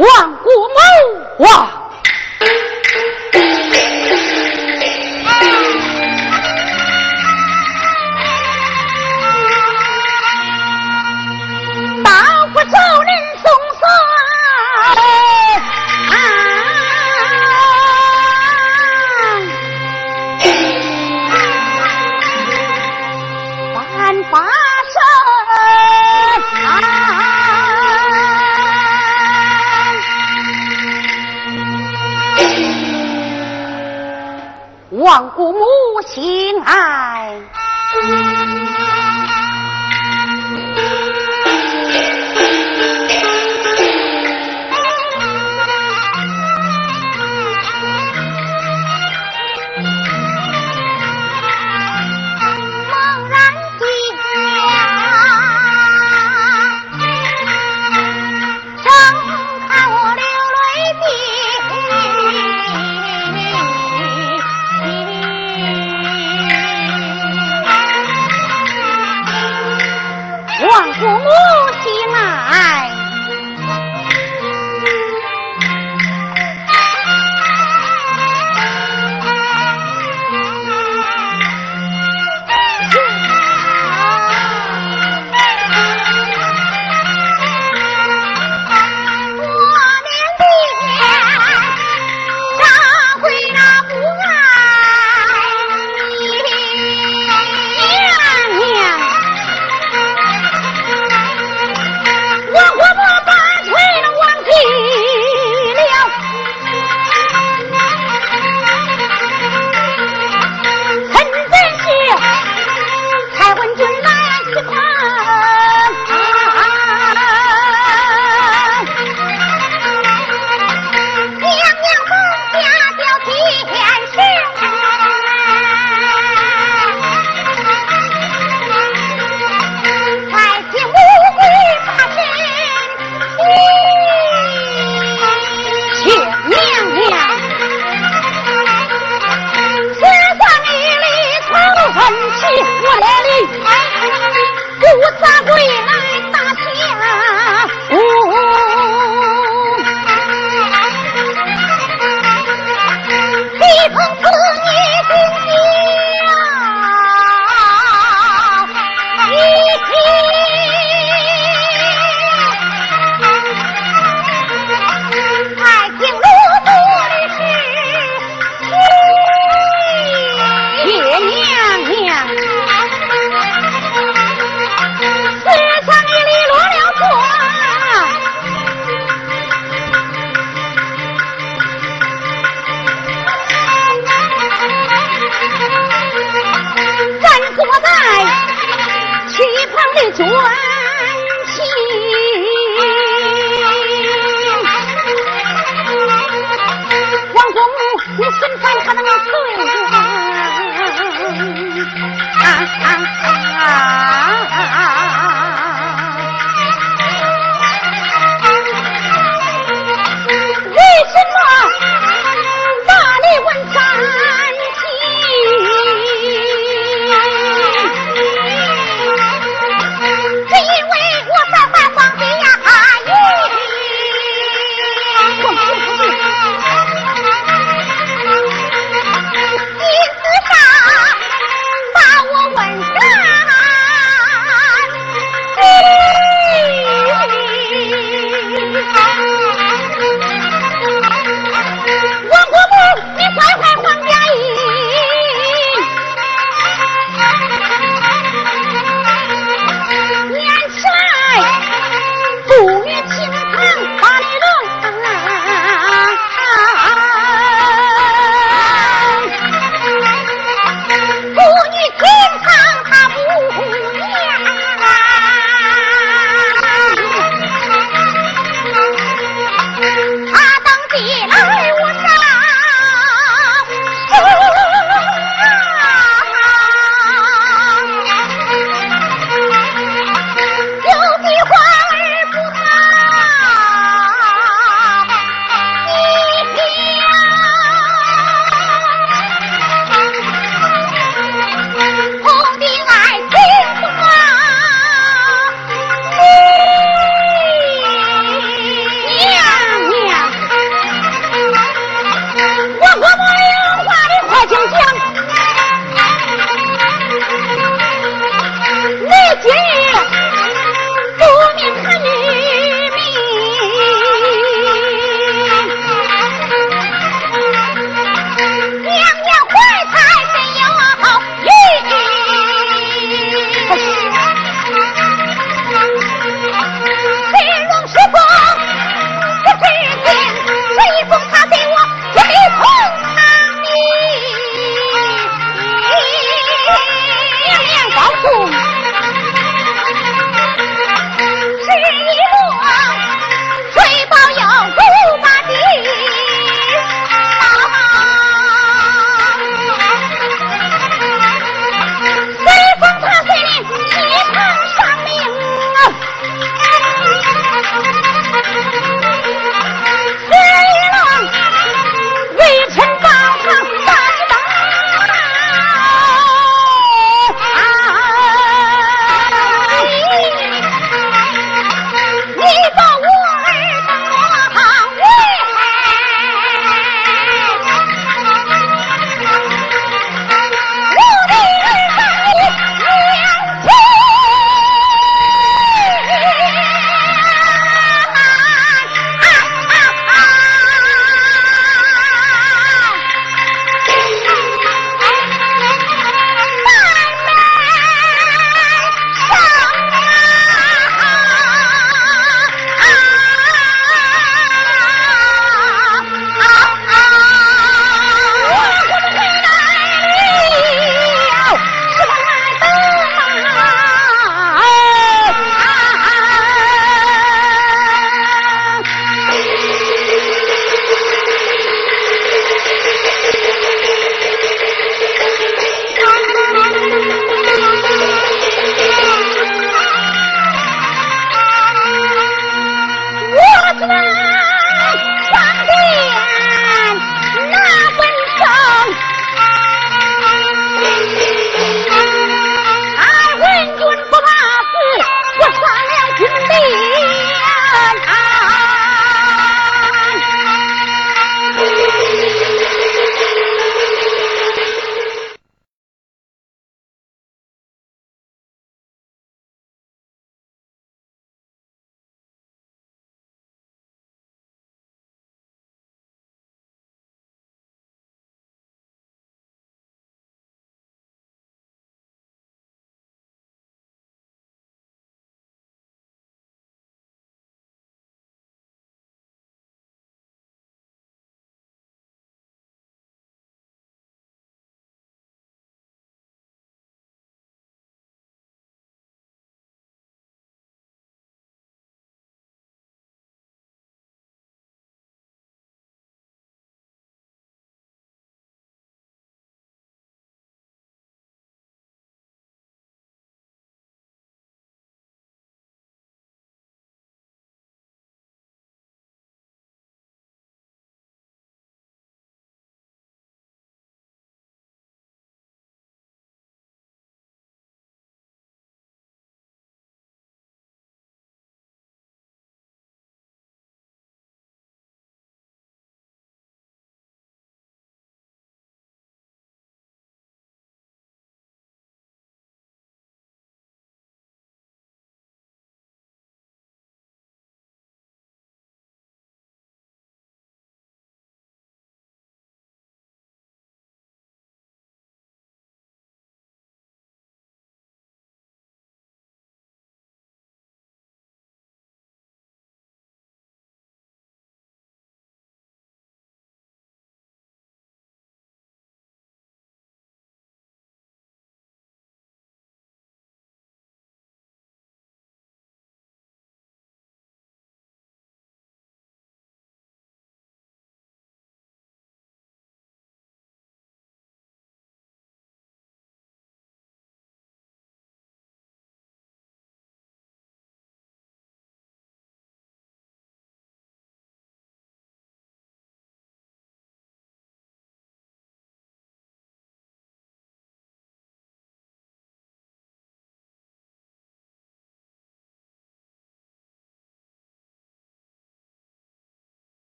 万古谋哇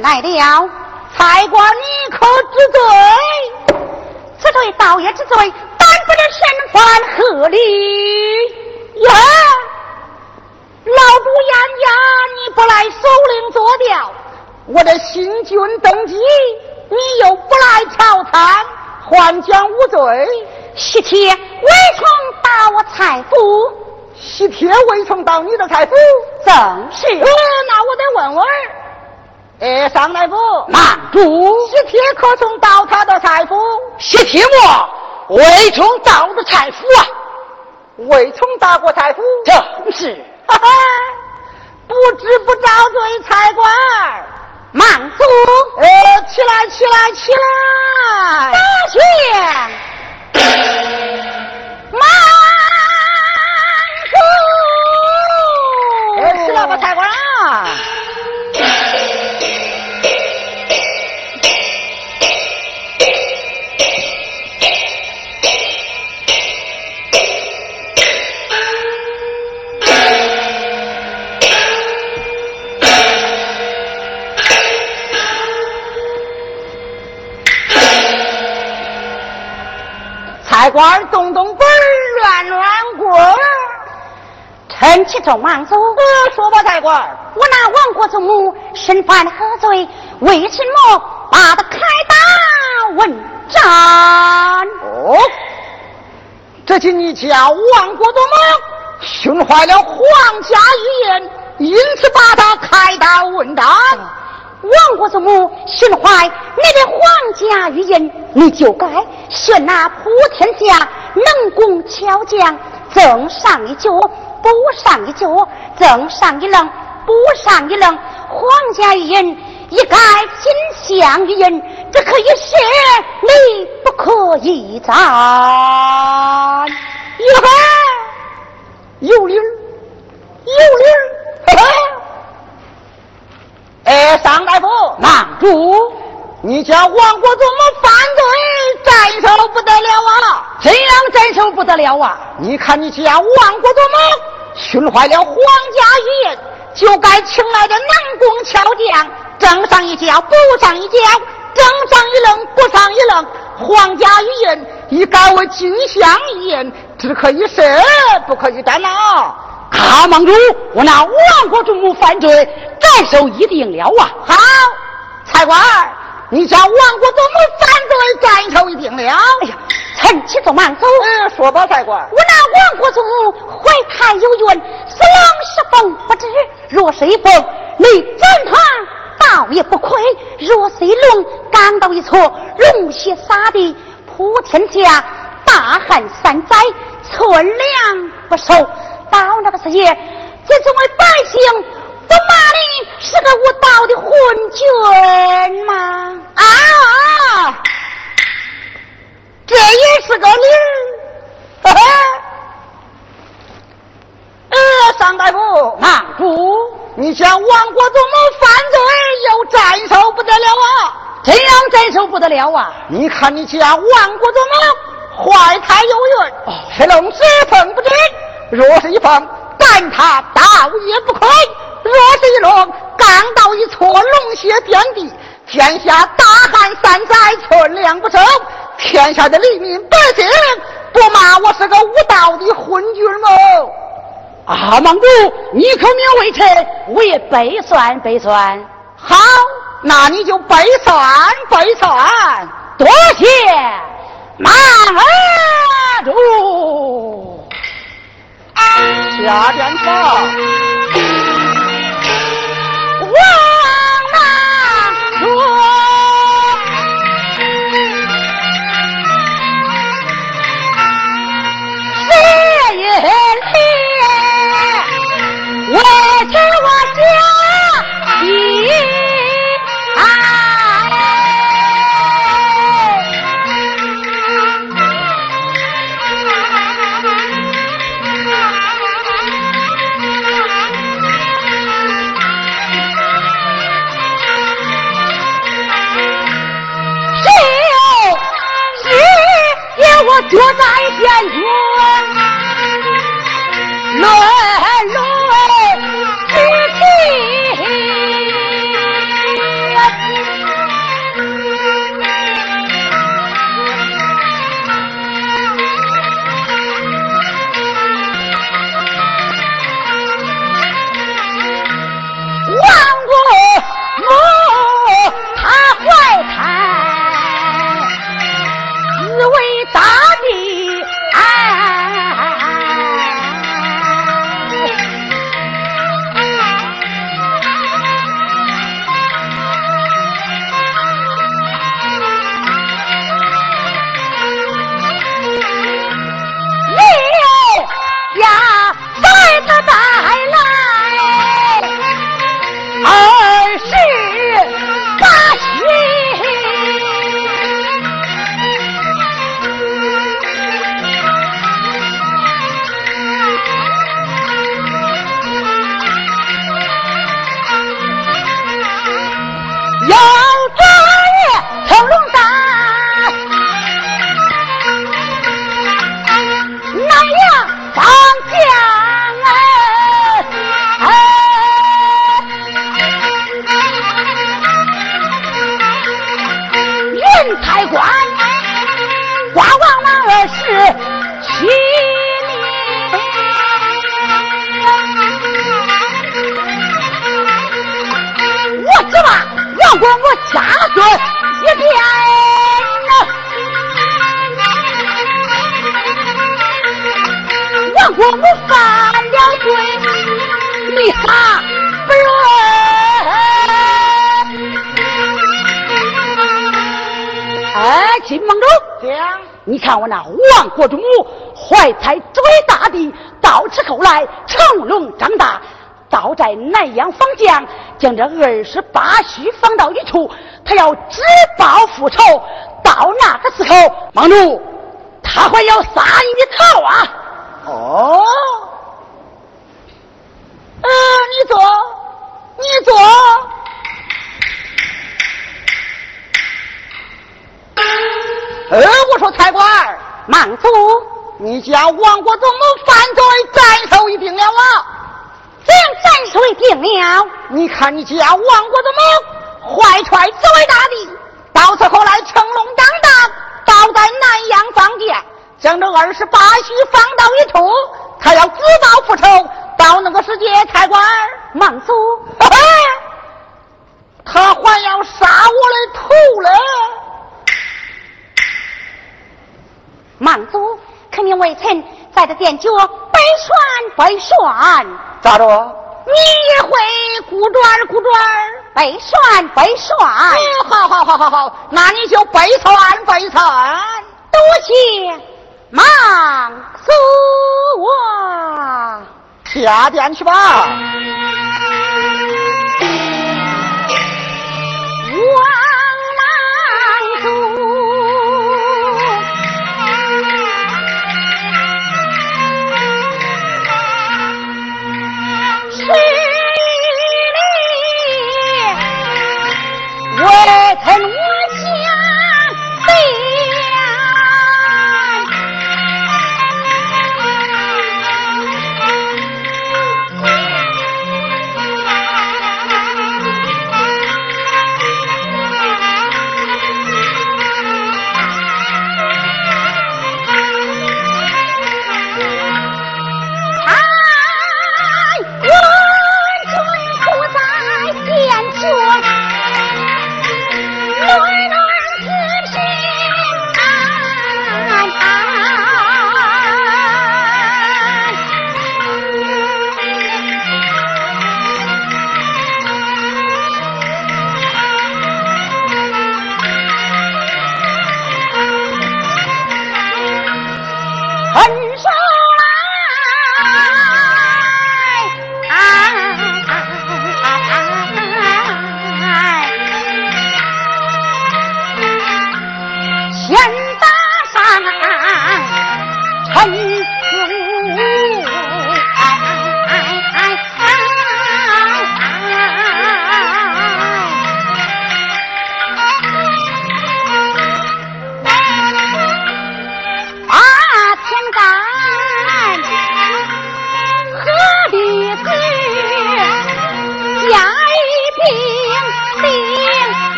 来了。才官，你可知罪？此罪倒也知罪，但不知身犯何礼呀？老主严家，你不来守灵坐调，我的新军登基，你又不来朝参，还将无罪。喜帖未曾到我财府，喜帖未曾到你的财府，正是。那我得问问。哎，上大夫，慢住！喜帖可从到他的财富？喜帖我未曾到的财富啊，未曾到过财府。正是。哈哈，不知不遭罪，财官慢住！呃，起来，起来，起来！大去。差官动动本儿，乱乱棍臣启奏王祖，说吧，差官，我那亡国祖母身犯何罪？为什么把他开打问斩？哦，这就你家亡国祖母训坏了皇家御言，因此把他开打问斩。亡国祖母训坏你的皇家御印，你就该选那普天下能工巧匠，赠上一脚，补上一脚，赠上一棱，补上一棱。皇家御印一改金相御印，这可以是你不可以斩。哟呵，有理，有理儿，哈哈。哎，尚大夫，郎主！你家王国祖母犯罪，斩首不得了啊！怎样斩首不得了啊？你看你家王国祖母损坏了皇家御言，就该请来的能工巧匠，正上一脚，补上一脚，正上一棱，补上一棱。皇家御言已改为金相御言，只可以射，不可以斩啊！阿盟主，我那亡国祖母犯罪，斩首一定了啊！好，差官，你家亡国祖母犯罪，斩首一定了。哎呀，臣启奏慢走。嗯，说吧，差官。我那亡国祖母怀胎有孕，是龙是凤不知。若是一凤，你斩他倒也不亏；若是一龙，赶到一错，龙血洒地，普天下大旱三灾，寸粮不收。到那个时节，这作为百姓，不骂你是个无道的昏君吗？啊，这也是个理儿。呃，尚大夫，慢住！你家王国祖母犯罪，又斩首不得了啊！怎样斩首不得了啊？你看你家王国祖母怀胎有孕，是龙是凤不知。若是一凤，斩他倒也不亏；若是一龙，刚到一撮，龙血遍地，天下大旱三灾，存粮不收，天下的黎民百姓不骂我是个无道的昏君吗？阿芒主，你可免为臣，我也背算背算。好，那你就背算背算。多谢马主。下殿吧。将，这二十八须放到一处，他要只报复仇。到那个时候，芒主他会要杀你的头啊！哦，呃，你坐，你坐。呃，我说财官，莽祖，你家亡国祖母犯罪，斩首一定了啊！怎样斩首一定了？你看你家亡国祖母怀揣紫薇大帝，到此后来成龙长大，倒在南阳方家，将这二十八须放到一处，他要自报复仇。到那个时节，财官，莽祖，他还要杀我的徒嘞！莽祖，肯定为臣在这殿脚背栓背栓。咋着？你也会古转古转背栓背栓？哎，好好好好好，那你就背算背栓。多谢忙死我！下殿去吧。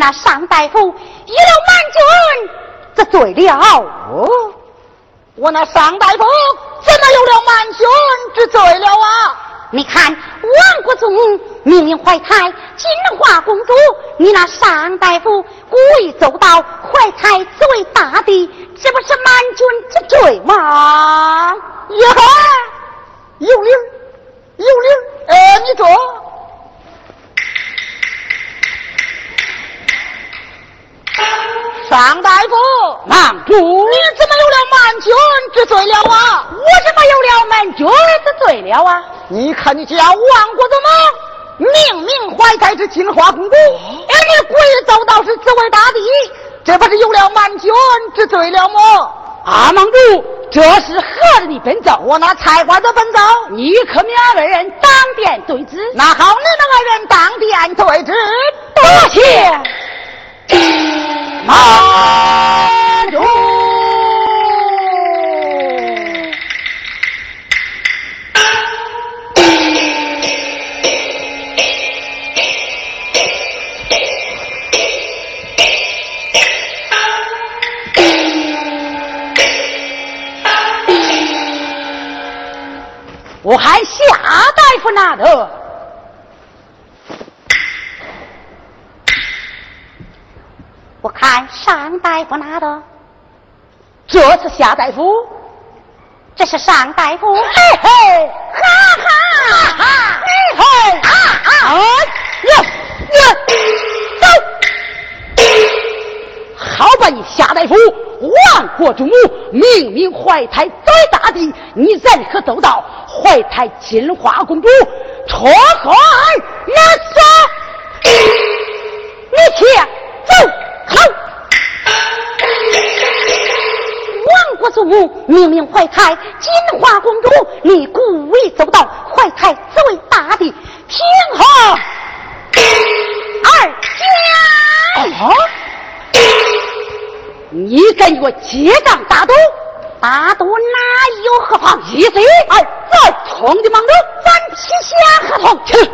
那尚大夫一了满军这罪了。哦，我那尚大夫怎么有了满军之罪了啊？你看，王国忠命令怀胎金华公主，你那尚大夫故意走到怀胎作为大帝，这不是满军之罪吗？呀，有理有理哎，你坐。上大夫，忙主，你怎么有了满军之罪了啊？我怎么有了满军之罪了啊？你看你家亡国的吗？明明怀胎之金花公主，而你故意走道是自为大帝，这不是有了满军之罪了吗？阿盟主，这是何人的奔走？我那菜花的奔走，你可免二人当殿对质。那好，你那二人当殿对质，多谢。马夏大夫，这是上大夫，嘿嘿，哈哈，哈，嘿嘿，啊啊，呀呀，走！好吧，你夏大夫，万国之母，明明怀胎在大地，你人可走到怀胎金花公主，错开那母明明怀胎金花公主，你故意走到怀胎这位大帝，天后二家。你跟我结账打赌，打赌哪有何妨？一岁二再同的忙着，咱签下合同去，